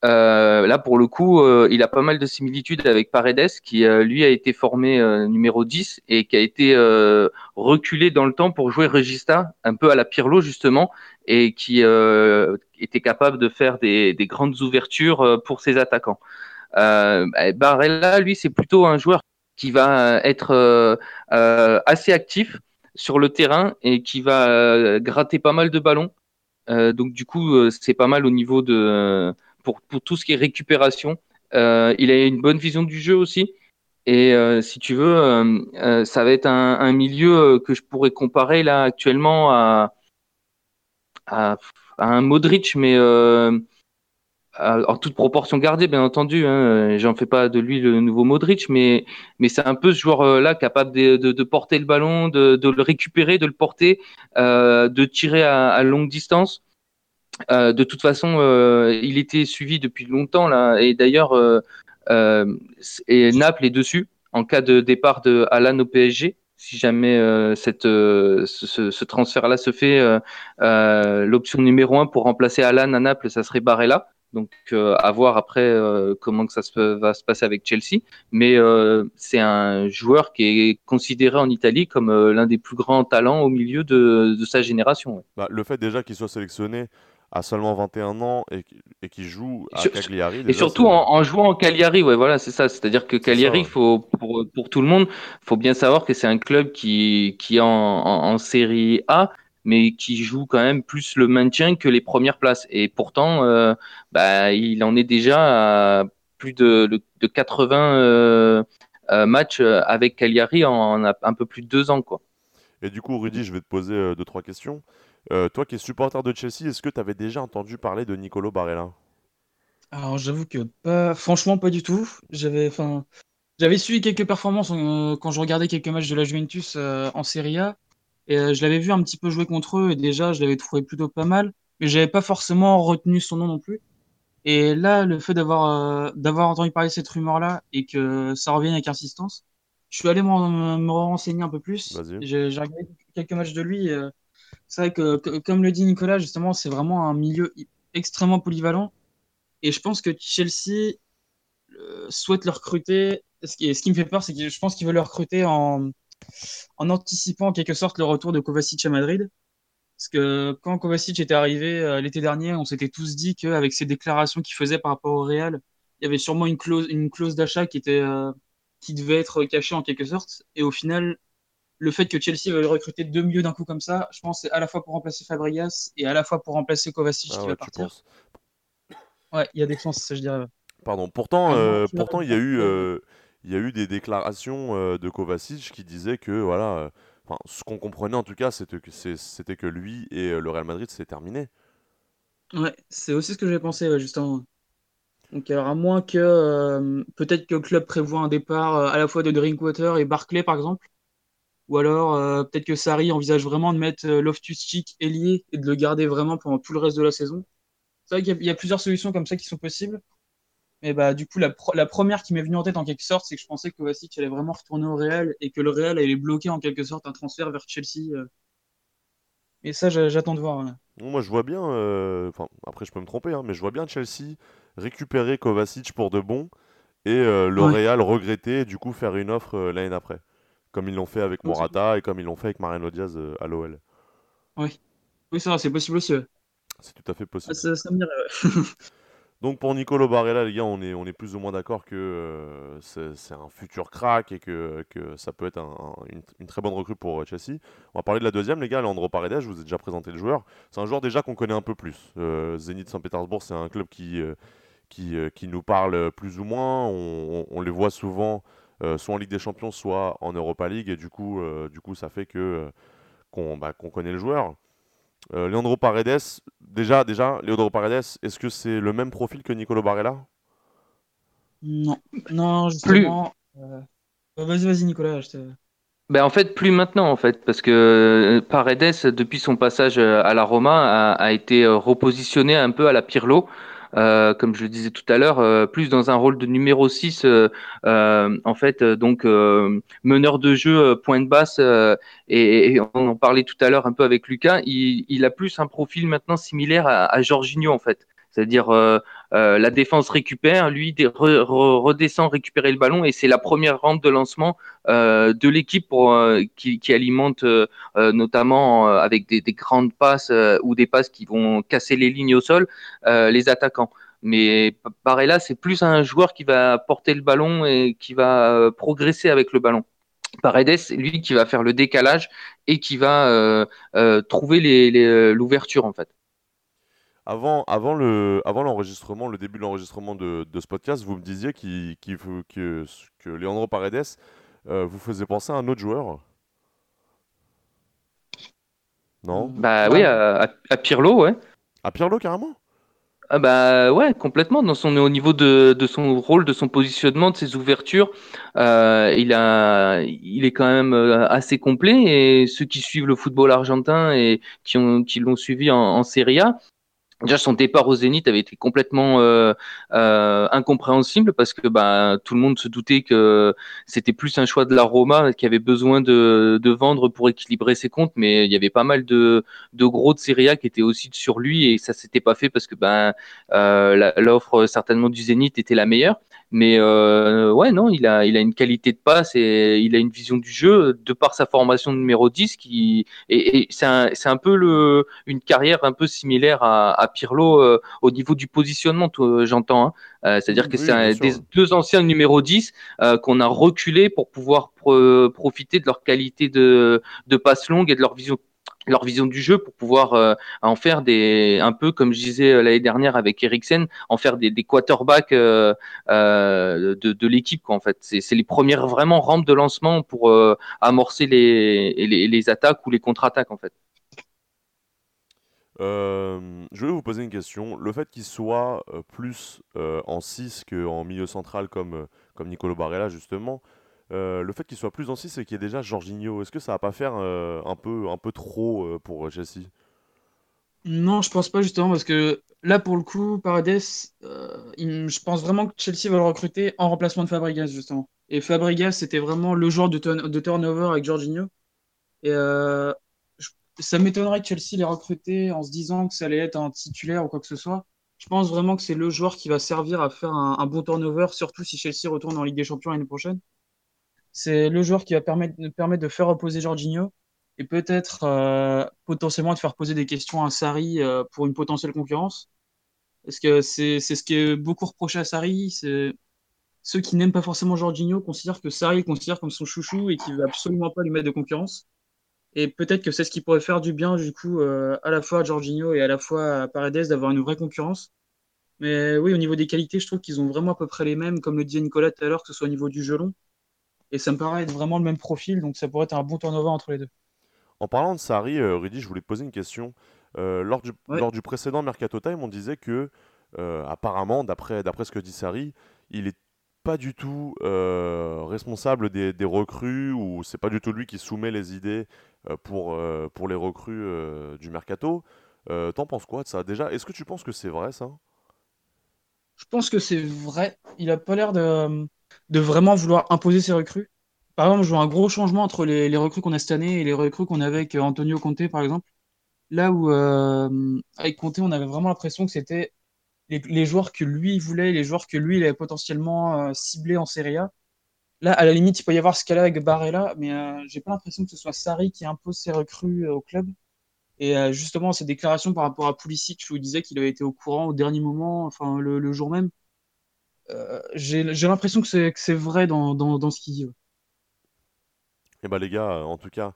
Euh, là, pour le coup, euh, il a pas mal de similitudes avec Paredes, qui euh, lui a été formé numéro 10 et qui a été reculé dans le temps pour jouer Regista, un peu à la Pirlo justement, et qui était capable de faire des, des grandes ouvertures pour ses attaquants. Barella, lui, c'est plutôt un joueur qui va être assez actif sur le terrain et qui va gratter pas mal de ballons. donc du coup, c'est pas mal au niveau de pour, tout ce qui est récupération. Euh, il a une bonne vision du jeu aussi. Et euh, si tu veux, euh, ça va être un, milieu que je pourrais comparer là actuellement à, un Modric, mais en toute proportion gardée, bien entendu. Hein, J'en fais pas de lui le nouveau Modric, mais, c'est un peu ce joueur-là capable de, porter le ballon, de, le récupérer, de le porter, de tirer à longue distance. Euh, de toute façon, euh, il était suivi depuis longtemps là, et d'ailleurs, euh, Naples est dessus en cas de départ de Alan au PSG si jamais ce, transfert-là se fait, l'option numéro un pour remplacer Alan à Naples, ça serait Barella. Donc à voir après comment ça va se passer avec Chelsea. Mais c'est un joueur qui est considéré en Italie comme l'un des plus grands talents au milieu de, sa génération. Bah, le fait déjà qu'il soit sélectionné à seulement 21 ans et, et qui joue à Cagliari. et surtout en, en, jouant en Cagliari, ouais, voilà, c'est ça. C'est-à-dire que Cagliari, ça, faut, pour, pour tout le monde, faut bien savoir que c'est un club qui, qui est en, en, en, série A, mais qui joue quand même plus le maintien que les premières places. Et pourtant, euh, bah, il en est déjà à plus de, de 80 euh, euh, matchs avec Cagliari en, un peu plus de deux ans, quoi. Et du coup, Rudy, je vais te poser deux, trois questions. Euh, toi qui es supporter de Chelsea, est-ce que tu avais déjà entendu parler de Nicolo Barella? Alors j'avoue que pas, franchement pas du tout. J'avais, enfin, j'avais suivi quelques performances euh, quand je regardais quelques matchs de la Juventus euh, en Serie A et je l'avais vu un petit peu jouer contre eux et déjà je l'avais trouvé plutôt pas mal, mais j'avais pas forcément retenu son nom non plus. Et là, le fait d'avoir d'avoir entendu parler de cette rumeur là et que ça revienne avec insistance, je suis allé me renseigner un peu plus. J'ai regardé quelques matchs de lui. C'est vrai que, comme le dit Nicolas, justement, c'est vraiment un milieu extrêmement polyvalent. Et je pense que Chelsea euh, souhaite le recruter. Ce qui, ce qui me fait peur, c'est que je pense qu'il veut le recruter en, anticipant en quelque sorte le retour de Kovacic à Madrid. Parce que quand Kovacic était arrivé euh, l'été dernier, on s'était tous dit qu'avec ses déclarations qu'il faisait par rapport au Real, il y avait sûrement une clause, d'achat qui euh, qui devait être cachée en quelque sorte. Et au final, le fait que Chelsea veuille recruter deux milieux d'un coup comme ça, je pense c'est à la fois pour remplacer Fabregas et à la fois pour remplacer Kovacic ah qui ouais, va partir. Penses... Ouais, il y a des chances, ça je dirais. Pardon. Pourtant, ah, euh, pourtant il y a eu, euh, il y a eu des déclarations euh, de Kovacic qui disaient que voilà, enfin, ce qu'on comprenait en tout cas, c'était que c'était que lui et le Real Madrid c'est terminé. Ouais, c'est aussi ce que j'ai pensé ouais, justement. Donc alors à moins que peut-être que le club prévoit un départ à la fois de Drinkwater et Barclay par exemple ou alors, euh, peut-être que Sarri envisage vraiment de mettre euh, Loftus-Cheek ailier et de le garder vraiment pendant tout le reste de la saison. C'est vrai qu'il y, y, a plusieurs solutions comme ça qui sont possibles. Mais bah, du coup, la, pr la première qui m'est venue en tête en quelque sorte, c'est que je pensais que Kovacic allait vraiment retourner au Real et que le Real allait bloquer en quelque sorte un transfert vers Chelsea. Euh. Et ça, j'attends de voir. Voilà. Moi, je vois bien, euh, après je peux me tromper, hein, mais je vois bien Chelsea récupérer Kovacic pour de bon et euh, le ouais. Real regretter et du coup faire une offre euh, l'année d'après comme ils l'ont fait avec Morata et comme ils l'ont fait avec Mariano Diaz euh, à l'OL. Oui, oui ça c'est possible aussi. Ouais. C'est tout à fait possible. Ah, ça, ça me dirait, ouais. Donc pour Nicolo Barella, les gars, on est, on est plus ou moins d'accord que euh, c'est un futur crack et que, que ça peut être un, un, une, une, très bonne recrue pour euh, Chelsea. On va parler de la deuxième, les gars, Leandro Paredes, je vous ai déjà présenté le joueur. C'est un joueur déjà qu'on connaît un peu plus. Euh, Zénith Saint-Pétersbourg, c'est un club qui, euh, qui, qui, nous parle plus ou moins. On, on, on les voit souvent soit en Ligue des Champions, soit en Europa League, et du coup, euh, du coup ça fait que euh, qu'on bah, qu connaît le joueur. Leandro Paredes, déjà, déjà, Leandro Paredes, est-ce que c'est le même profil que Nicolo Barella? Non, non, justement. Vas-y, vas-y, Nicolas. Je te... Ben en fait, plus maintenant, en fait, parce que Paredes, depuis son passage à la Roma, a, a été repositionné un peu à la Pirlo. Euh, comme je le disais tout à l'heure, euh, plus dans un rôle de numéro 6, euh, euh, en fait, donc meneur de jeu, point de basse, et, et, on en parlait tout à l'heure un peu avec Lucas, il, il, a plus un profil maintenant similaire à, à Jorginho, en fait. C'est-à-dire euh, euh, la défense récupère, lui re, re, redescend récupérer le ballon et c'est la première rampe de lancement euh, de l'équipe euh, qui, alimente notamment avec des, des, grandes passes ou des passes qui vont casser les lignes au sol les attaquants. Mais Barella, c'est plus un joueur qui va porter le ballon et qui va progresser avec le ballon. Paredes, lui, qui va faire le décalage et qui va trouver l'ouverture en fait avant, avant, le, avant l'enregistrement, le début de l'enregistrement de, de, ce podcast, vous me disiez qu qu que, que Leandro Paredes euh, vous faisait penser à un autre joueur. Non? Bah oui, à, à, Pirlo, ouais. À Pirlo, carrément? Ah bah ouais, complètement. Dans son, au niveau de, de son rôle, de son positionnement, de ses ouvertures, euh, il a, il est quand même euh, assez complet. Et ceux qui suivent le football argentin et qui ont, qui l'ont suivi en, en Serie A, Déjà, son départ au Zénith avait été complètement euh, euh, incompréhensible parce que bah, tout le monde se doutait que c'était plus un choix de la Roma qui avait besoin de, de, vendre pour équilibrer ses comptes, mais il y avait pas mal de, de gros de Serie qui étaient aussi sur lui et ça s'était pas fait parce que ben euh, l'offre certainement du Zénith était la meilleure. Mais euh, ouais, non, il a, il a une qualité de passe et il a une vision du jeu de par sa formation de numéro 10 qui, et, et c'est un, un, peu le, une carrière un peu similaire à, à Pirlo euh, au niveau du positionnement, j'entends. Hein. Euh, C'est-à-dire que oui, c'est des deux anciens numéro 10 euh, qu'on a reculé pour pouvoir pro profiter de leur qualité de, de passe longue et de leur vision leur vision du jeu pour pouvoir euh, en faire des un peu comme je disais euh, l'année dernière avec Eriksen en faire des, des quarterbacks euh, de, l'équipe en fait c'est les premières vraiment rampes de lancement pour amorcer les, les, attaques ou les contre-attaques en fait je vais vous poser une question. Le fait qu'il soit plus en 6 qu'en milieu central comme, comme Nicolo Barella, justement, euh, le fait qu'il soit plus en 6 et qu'il y ait déjà Jorginho, est-ce que ça va pas faire euh, un, peu, un peu trop euh, pour Chelsea? Non, je pense pas justement parce que là pour le coup, Paredes, je pense vraiment que Chelsea va le recruter en remplacement de Fabregas justement. Et Fabregas, c'était vraiment le joueur de, turn- de turnover avec Jorginho. Et ça m'étonnerait que Chelsea l'ait recruté en se disant que ça allait être un titulaire ou quoi que ce soit. Je pense vraiment que c'est le joueur qui va servir à faire un, un bon turnover, surtout si Chelsea retourne en Ligue des Champions l'année prochaine. C'est le joueur qui va permettre, de faire reposer Jorginho et peut-être euh, potentiellement de faire poser des questions à Sarri euh, pour une potentielle concurrence. Parce que c'est ce qui est beaucoup reproché à Sarri. Ceux qui n'aiment pas forcément Jorginho considèrent que Sarri le considère comme son chouchou et qu'il veut absolument pas lui mettre de concurrence. Et peut-être que c'est ce qui pourrait faire du bien du coup euh, à la fois à Jorginho et à la fois à Paredes d'avoir une vraie concurrence. Mais oui, au niveau des qualités, je trouve qu'ils ont vraiment à peu près les mêmes, comme le disait Nicolas tout à l'heure, que ce soit au niveau du gelon. Et ça me paraît être vraiment le même profil, donc ça pourrait être un bon turnover entre les deux. En parlant de Sarri, euh, Rudy, je voulais te poser une question. Euh, lors, du, Ouais. lors du précédent Mercato Time, on disait que, euh, apparemment, d'après ce que dit Sarri, il est pas du tout euh, responsable des, des recrues, ou c'est pas du tout lui qui soumet les idées pour, pour les recrues du Mercato. T'en penses quoi de ça? Déjà, est-ce que tu penses que c'est vrai ça? Je pense que c'est vrai. Il a pas l'air de, de vraiment vouloir imposer ses recrues. Par exemple, je vois un gros changement entre les, recrues qu'on a cette année et les recrues qu'on avait avec euh, Antonio Conte, par exemple. Là où, euh, avec Conte, on avait vraiment l'impression que c'était les, joueurs que lui voulait, les joueurs que lui, il avait potentiellement euh, ciblés en Serie A. Là, à la limite, il peut y avoir ce cas-là avec Barella, mais euh, j'ai pas l'impression que ce soit Sarri qui impose ses recrues au club. Et justement, ses déclarations par rapport à Pulisic, où il disait qu'il avait été au courant au dernier moment, enfin le jour même, euh, j'ai l'impression que c'est vrai dans, dans, dans ce qu'il dit. Eh ben les gars, euh, en tout cas,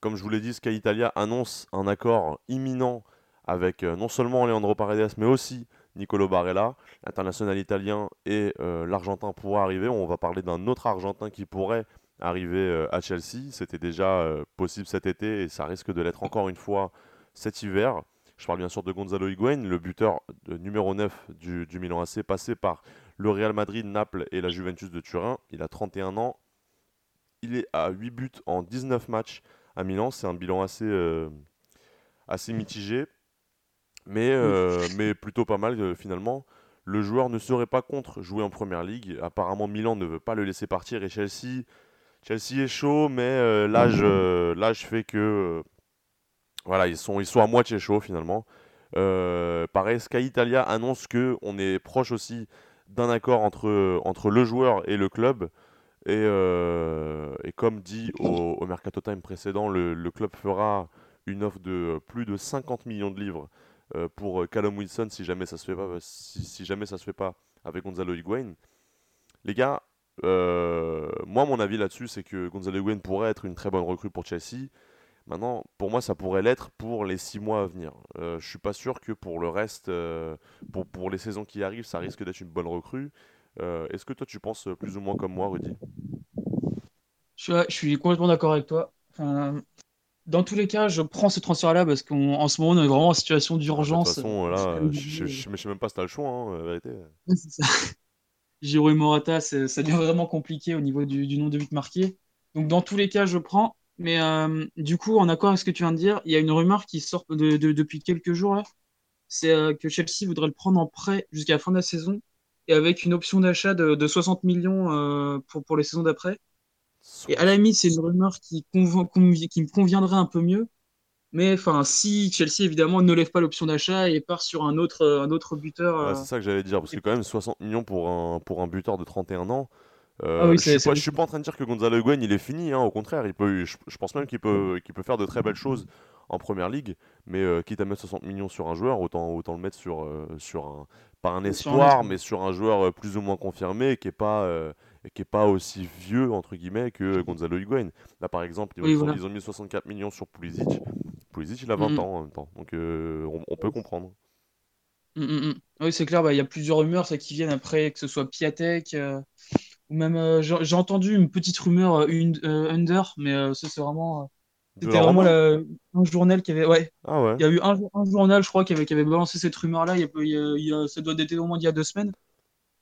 comme je vous l'ai dit, Sky Italia annonce un accord imminent avec euh, non seulement Leandro Paredes, mais aussi Nicolo Barella, l'international italien et l'Argentin pourra arriver. On va parler d'un autre Argentin qui pourrait arriver à Chelsea. C'était déjà possible cet été et ça risque de l'être encore une fois cet hiver. Je parle bien sûr de Gonzalo Higuain, le buteur numéro 9 du, du Milan AC, passé par le Real Madrid, Naples et la Juventus de Turin. Il a 31 ans, il est à 8 buts en 19 matchs à Milan. C'est un bilan assez, euh, assez mitigé, mais, euh, mais plutôt pas mal euh, finalement. Le joueur ne serait pas contre jouer en première ligue. Apparemment, Milan ne veut pas le laisser partir et Chelsea, Chelsea est chaud, mais l'âge l'âge fait que voilà, ils sont, ils sont à moitié chauds finalement. Pareil, Sky Italia annonce que on est proche aussi d'un accord entre, entre le joueur et le club. Et, euh, et comme dit au, Mercato Time précédent, le, club fera une offre de plus de 50 millions de livres euh, pour Callum Wilson si jamais ça se fait pas, si, jamais ça se fait pas avec Gonzalo Higuain. Les gars, euh, moi mon avis là-dessus c'est que Gonzalo Higuain pourrait être une très bonne recrue pour Chelsea. Maintenant, pour moi, ça pourrait l'être pour les six mois à venir. Euh, je suis pas sûr que pour le reste, euh, pour, pour les saisons qui arrivent, ça risque d'être une bonne recrue. Euh, Est-ce que toi, tu penses plus ou moins comme moi, Rudy? Je suis, je complètement d'accord avec toi. Enfin, dans tous les cas, je prends ce transfert-là parce qu'en ce moment, on est vraiment en situation De toute d'urgence. façon, euh, là, je je- je- je sais même pas si t'as le choix, hein, la vérité. Ouais, c'est ça. Giroud et Morata, ça devient vraiment compliqué au niveau du, du nombre de buts marqués. Donc, dans tous les cas, je prends. Mais euh, du coup, en accord avec ce que tu viens de dire, il y a une rumeur qui sort de- de- depuis quelques jours là. C'est euh, que Chelsea voudrait le prendre en prêt jusqu'à la fin de la saison et avec une option d'achat de, de 60 millions euh, pour, pour les saisons d'après. Et à la limite, c'est une rumeur qui, qui me conviendrait un peu mieux. Mais enfin, si Chelsea évidemment ne lève pas l'option d'achat et part sur un autre, un autre buteur. Ouais, c'est ça que j'allais dire, parce que quand même 60 millions pour un, pour un buteur de 31 ans, euh, Ah oui, je c'est- suis pas, en train de dire que Gonzalo Higuain il est fini, hein, au contraire, il peut, je, je pense même qu'il peut, qu'il peut faire de très belles choses en première ligue, mais euh, quitte à mettre 60 millions sur un joueur, autant, autant le mettre sur, euh, sur un, pas un espoir, mais sur un joueur euh, plus ou moins confirmé, qui est pas, qui est pas aussi vieux, entre guillemets, que Gonzalo Higuain. Là par exemple, ils, Oui, ont, voilà. ils ont mis 64 millions sur Pulisic, Pulisic il a 20 Mhm. ans en même temps, donc on, on peut comprendre. Mm, mm, mm. Oui, c'est clair, bah, il y a plusieurs rumeurs ça, qui viennent après, que ce soit Piatek, ou même euh, j'ai entendu une petite rumeur euh, une, euh, Under, mais ça c'est vraiment, c'était vraiment un journal qui avait, ouais, Ah ouais il y a eu un, un journal, je crois, qui avait, qui avait balancé cette rumeur-là, il ça doit dater au moins d'il y a deux semaines,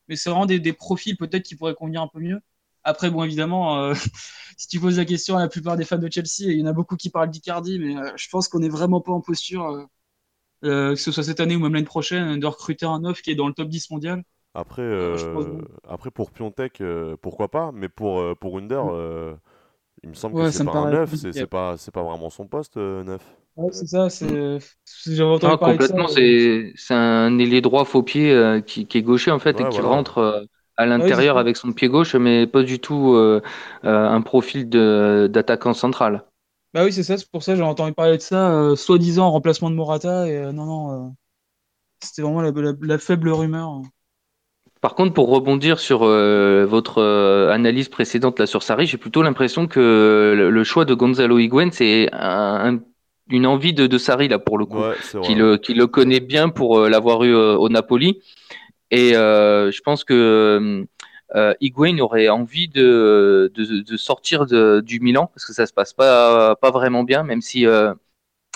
mais c'est vraiment des, des profils peut-être qui pourraient convenir un peu mieux. Après, bon, évidemment, euh, si tu poses la question à la plupart des fans de Chelsea, il y en a beaucoup qui parlent d'Icardi, mais euh, je pense qu'on n'est vraiment pas en posture. euh, que ce soit cette année ou même l'année prochaine, de recruter un neuf qui est dans le top 10 mondial. Après, Euh, après pour Piontek, euh, pourquoi pas, mais pour, euh, pour Under, Mm. euh, il me semble que c'est pas un paraît neuf, c'est compliqué. c'est pas, c'est pas vraiment son poste, euh, neuf. Ouais, c'est ça, c'est. entendu Ah, complètement, c'est c'est un ailier droit faux pied euh, qui, qui est gaucher en fait et qui voilà. rentre euh, à l'intérieur avec son pied gauche, mais pas du tout euh, euh, un profil de d'attaquant central. Bah oui, c'est ça, c'est pour ça que j'ai entendu parler de ça, euh, soi-disant en remplacement de Morata, et euh, non, non, euh, c'était vraiment la, la- la faible rumeur. Par contre, pour rebondir sur euh, votre euh, analyse précédente là sur Sarri, j'ai plutôt l'impression que le, le choix de Gonzalo Higuain, c'est un- un- une envie de, de Sarri là pour le coup, Ouais, qui vrai. le, qui le connaît bien pour euh, l'avoir eu euh, au Napoli. Et euh, je pense que euh, Higuain aurait envie de, de, de sortir du Milan parce que ça se passe pas, pas vraiment bien, même si euh,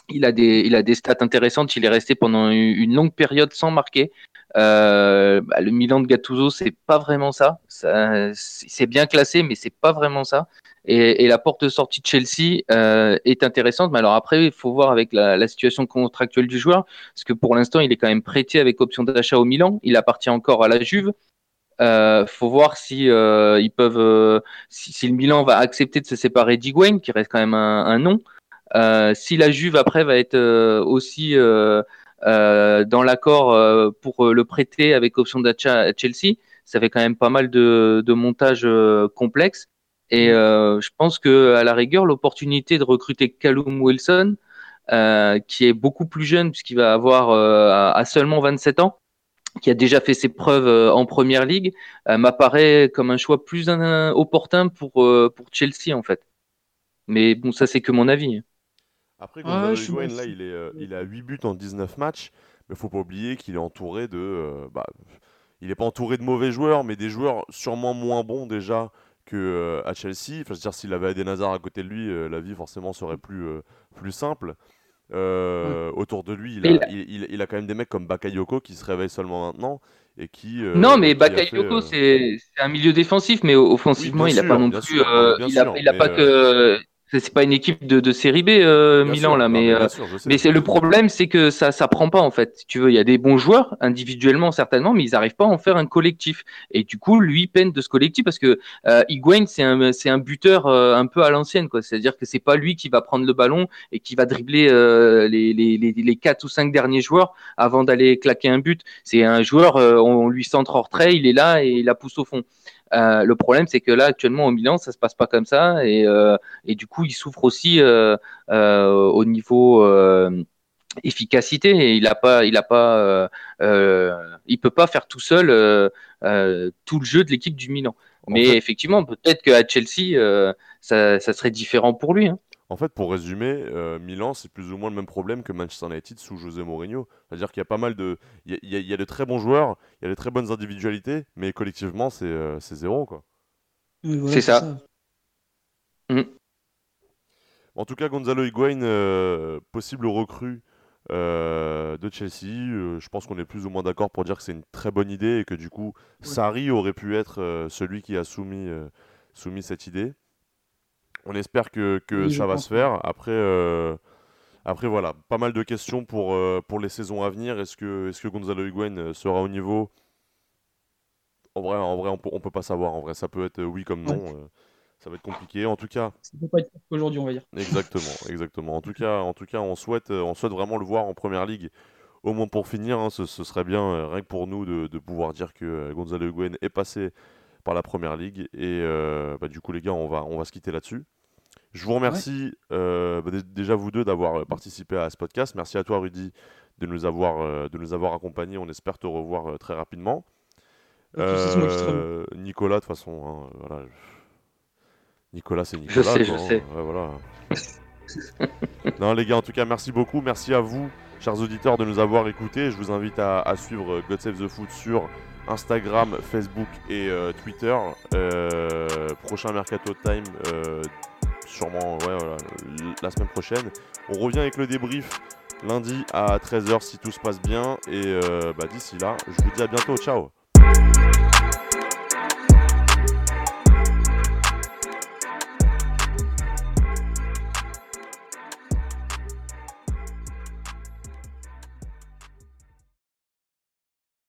il a des, il a des stats intéressantes. Il est resté pendant une longue période sans marquer. Euh, bah, le Milan de Gattuso, c'est pas vraiment ça. c'est bien classé, mais c'est pas vraiment ça. Et, la porte de sortie de Chelsea euh, est intéressante. Mais alors après, il faut voir avec la, situation contractuelle du joueur, parce que pour l'instant, il est quand même prêté avec option d'achat au Milan. Il appartient encore à la Juve. Euh, faut voir si euh, ils peuvent, si, le Milan va accepter de se séparer d'Higuain, qui reste quand même un, un nom. Si la Juve après va être aussi dans l'accord euh, pour euh, le prêter avec option d'achat à Chelsea, ça fait quand même pas mal de, de montages euh, complexes. Et euh, je pense que à la rigueur, l'opportunité de recruter Callum Wilson, euh, qui est beaucoup plus jeune puisqu'il va avoir euh, à, à seulement 27 ans, qui a déjà fait ses preuves euh, en première ligue, euh, m'apparaît comme un choix plus euh, opportun pour, euh, pour Chelsea en fait. Mais bon, ça c'est que mon avis. Après, Ouais, Gonzalo Higuain, là, il est, euh, il a 8 buts en 19 matchs, mais faut pas oublier qu'il est entouré de. euh, bah, il n'est pas entouré de mauvais joueurs, mais des joueurs sûrement moins bons déjà que euh, à Chelsea. Enfin, je veux dire, s'il avait Eden Hazard à côté de lui, euh, la vie forcément serait plus, euh, plus simple. Euh, Autour de lui, il a, il, il- il a quand même des mecs comme Bakayoko qui se réveillent seulement maintenant et qui. non, mais qui a fait, Bakayoko, c'est un milieu défensif, mais offensivement, Oui, il n'a pas non plus. sûr, il a, sûr, il a mais, pas que. C'est pas une équipe de, de série B, euh, Milan, sûr, là, mais. euh, sûr. Mais c'est le problème, c'est que ça ça prend pas en fait. Si tu veux, il y a des bons joueurs individuellement certainement, mais ils n'arrivent pas à en faire un collectif. Et du coup, lui peine de ce collectif parce que euh, Higuain c'est un c'est un buteur euh, un peu à l'ancienne quoi. C'est-à-dire que c'est pas lui qui va prendre le ballon et qui va dribbler euh, les les les les quatre ou cinq derniers joueurs avant d'aller claquer un but. C'est un joueur, euh, on lui centre hors trait, il est là et il la pousse au fond. Euh, le problème, c'est que là, actuellement, au Milan, ça se passe pas comme ça, et, euh, et du coup, il souffre aussi euh, euh, au niveau euh, efficacité. Et il a pas il a pas euh, euh, il peut pas faire tout seul euh, euh, tout le jeu de l'équipe du Milan. En mais fait- effectivement peut-être qu'à Chelsea euh, ça, ça serait différent pour lui hein. En fait, pour résumer, euh, Milan, c'est plus ou moins le même problème que Manchester United sous José Mourinho. C'est-à-dire qu'il y a pas mal de. Il y a, y y de très bons joueurs, il y a de très bonnes individualités, mais collectivement, c'est euh, c'est zéro, quoi. Voilà, C'est ça. Mm. En tout cas, Gonzalo Higuain, euh, possible recrue euh, de Chelsea. Euh, je pense qu'on est plus ou moins d'accord pour dire que c'est une très bonne idée et que du coup, Sarri aurait pu être euh, celui qui a soumis, euh, soumis cette idée. On espère que, que Oui, ça va se faire. Après, euh, après, voilà, pas mal de questions pour, euh, pour les saisons à venir. Est-ce que, est que Gonzalo Higuain euh, sera au niveau? En vrai, en vrai on, peut, on peut pas savoir. En vrai, ça peut être oui comme non. euh, ça va être compliqué. En tout cas, Ça peut pas être pire qu'aujourd'hui, on va dire. Exactement, exactement. En tout cas, en tout cas, on souhaite, on souhaite vraiment le voir en première ligue. Au moins pour finir, hein, ce, ce serait bien, rien que pour nous, de, de pouvoir dire que Gonzalo Higuain est passé par la première ligue. Et euh, bah, du coup, les gars, on va, on va se quitter là-dessus. Je vous remercie euh, bah, dé- déjà vous deux d'avoir euh, participé à ce podcast. Merci à toi, Rudy, de nous avoir, euh, de nous avoir accompagnés. On espère te revoir euh, très rapidement. Euh, Nicolas, de toute façon, hein, voilà. Nicolas, c'est Nicolas. sais, quoi, je hein. sais. Ouais, voilà. non, les gars, en tout cas, merci beaucoup. Merci à vous, chers auditeurs, de nous avoir écoutés. Je vous invite à, à suivre God Save the Foot sur Instagram, Facebook et euh, Twitter. Euh, prochain Mercato Time, euh, sûrement ouais, la semaine prochaine. On revient avec le débrief lundi à 13h si tout se passe bien. Et bah, d'ici là, je vous dis à bientôt. Ciao